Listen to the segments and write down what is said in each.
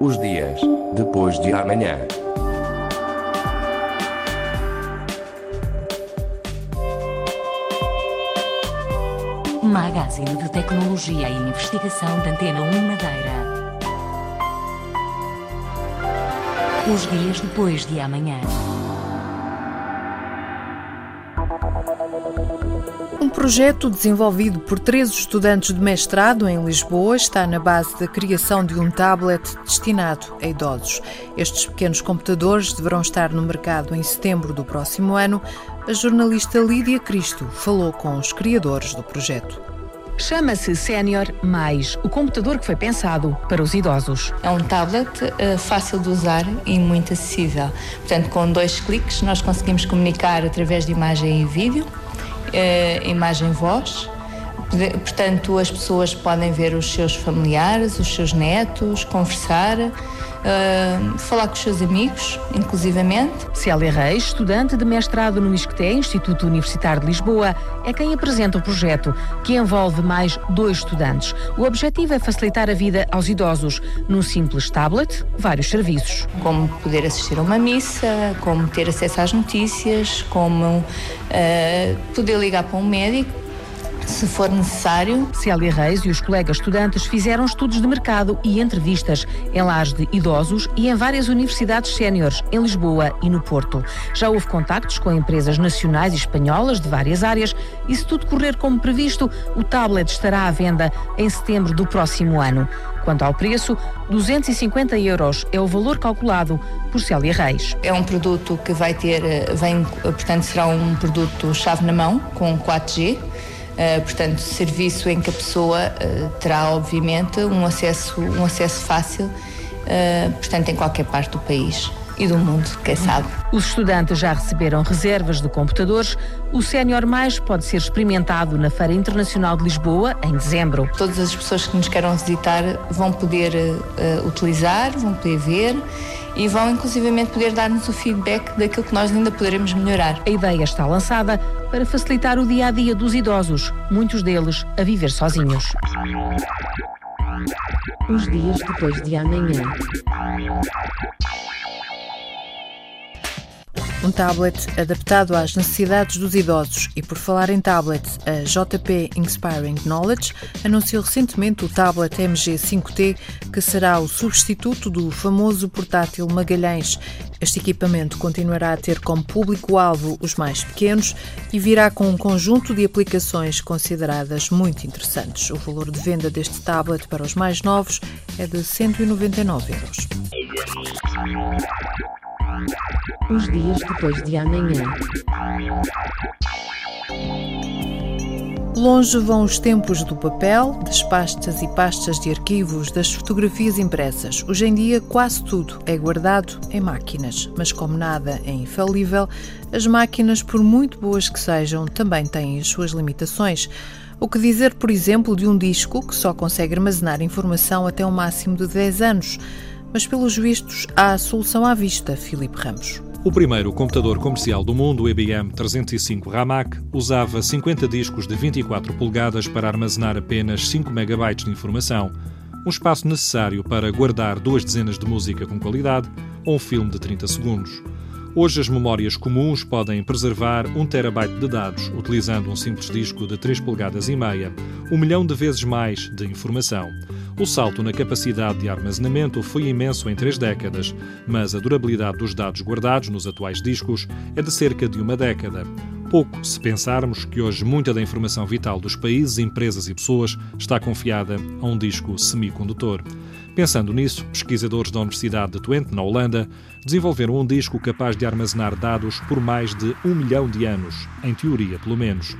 Os dias depois de amanhã. Magazine de Tecnologia e Investigação da Antena 1 Madeira. Os dias depois de amanhã. Um projeto desenvolvido por três estudantes de mestrado em Lisboa está na base da criação de um tablet destinado a idosos. Estes pequenos computadores deverão estar no mercado em setembro do próximo ano. A jornalista Lídia Cristo falou com os criadores do projeto. Chama-se Senior Mais, o computador que foi pensado para os idosos. É um tablet uh, fácil de usar e muito acessível. Portanto, com dois cliques nós conseguimos comunicar através de imagem e vídeo, uh, imagem e voz. Portanto, as pessoas podem ver os seus familiares, os seus netos, conversar uh, falar com os seus amigos, inclusivamente. Célia Reis, estudante de mestrado no ISCTE, Instituto Universitário de Lisboa, é quem apresenta o projeto, que envolve mais dois estudantes. O objetivo é facilitar a vida aos idosos num simples tablet, vários serviços. Como poder assistir a uma missa, como ter acesso às notícias, como uh, poder ligar para um médico se for necessário. Célia Reis e os colegas estudantes fizeram estudos de mercado e entrevistas em lares de idosos e em várias universidades séniores, em Lisboa e no Porto. Já houve contactos com empresas nacionais e espanholas de várias áreas e, se tudo correr como previsto, o tablet estará à venda em setembro do próximo ano. Quanto ao preço, 250 euros é o valor calculado por Célia Reis. É um produto que vai ter, eh, vem, portanto, será um produto chave na mão com 4G Uh, portanto, serviço em que a pessoa uh, terá, obviamente, um acesso, um acesso fácil, uh, portanto, em qualquer parte do país e do mundo, quem sabe. Os estudantes já receberam reservas de computadores. O Sénior Mais pode ser experimentado na Feira Internacional de Lisboa em dezembro. Todas as pessoas que nos queiram visitar vão poder utilizar, vão poder ver e vão inclusivamente poder dar-nos o feedback daquilo que nós ainda poderemos melhorar. A ideia está lançada para facilitar o dia a dia dos idosos, muitos deles a viver sozinhos. Os dias depois de amanhã. Um tablet adaptado às necessidades dos idosos e por falar em tablets, a JP Inspiring Knowledge anunciou recentemente o tablet MG5T, que será o substituto do famoso portátil Magalhães. Este equipamento continuará a ter como público-alvo os mais pequenos e virá com um conjunto de aplicações consideradas muito interessantes. O valor de venda deste tablet para os mais novos é de 199 euros. Os dias depois de amanhã. Longe vão os tempos do papel, das pastas e pastas de arquivos, das fotografias impressas. Hoje em dia, quase tudo é guardado em máquinas. Mas, como nada é infalível, as máquinas, por muito boas que sejam, também têm as suas limitações. O que dizer, por exemplo, de um disco que só consegue armazenar informação até um máximo de 10 anos? Mas pelos vistos há a solução à vista, Filipe Ramos. O primeiro computador comercial do mundo, o IBM 305 Ramac, usava 50 discos de 24 polegadas para armazenar apenas 5 MB de informação, um espaço necessário para guardar duas dezenas de música com qualidade ou um filme de 30 segundos. Hoje, as memórias comuns podem preservar 1 terabyte de dados utilizando um simples disco de 3 polegadas e meia, um milhão de vezes mais de informação. O salto na capacidade de armazenamento foi imenso em três décadas, mas a durabilidade dos dados guardados nos atuais discos é de cerca de uma década. Pouco se pensarmos que hoje muita da informação vital dos países, empresas e pessoas está confiada a um disco semicondutor. Pensando nisso, pesquisadores da Universidade de Twente, na Holanda, desenvolveram um disco capaz de armazenar dados por mais de um milhão de anos, em teoria, pelo menos.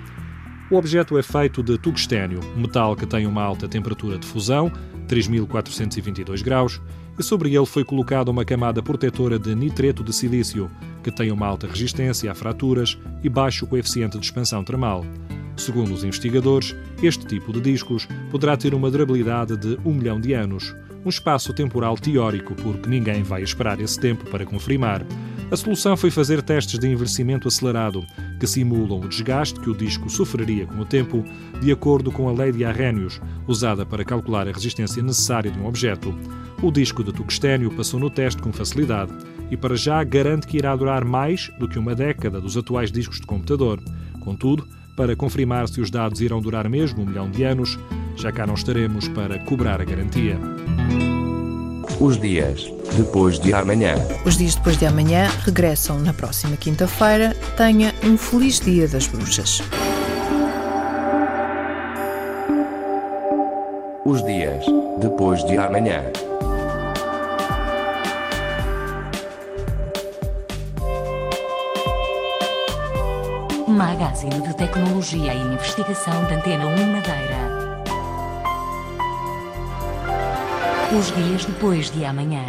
O objeto é feito de tungstênio, metal que tem uma alta temperatura de fusão, 3422 graus, e sobre ele foi colocada uma camada protetora de nitreto de silício, que tem uma alta resistência a fraturas e baixo coeficiente de expansão termal. Segundo os investigadores, este tipo de discos poderá ter uma durabilidade de um milhão de anos, um espaço temporal teórico, porque ninguém vai esperar esse tempo para confirmar. A solução foi fazer testes de envelhecimento acelerado, que simulam o desgaste que o disco sofreria com o tempo, de acordo com a lei de Arrhenius, usada para calcular a resistência necessária de um objeto. O disco de tungstênio passou no teste com facilidade e para já garante que irá durar mais do que uma década dos atuais discos de computador. Contudo, para confirmar se os dados irão durar mesmo um milhão de anos, já cá não estaremos para cobrar a garantia. Os dias depois de amanhã. Os dias depois de amanhã regressam na próxima quinta-feira. Tenha um feliz dia das bruxas. Os dias depois de amanhã. Magazine de Tecnologia e Investigação da Antena 1 Madeira. Os dias depois de amanhã.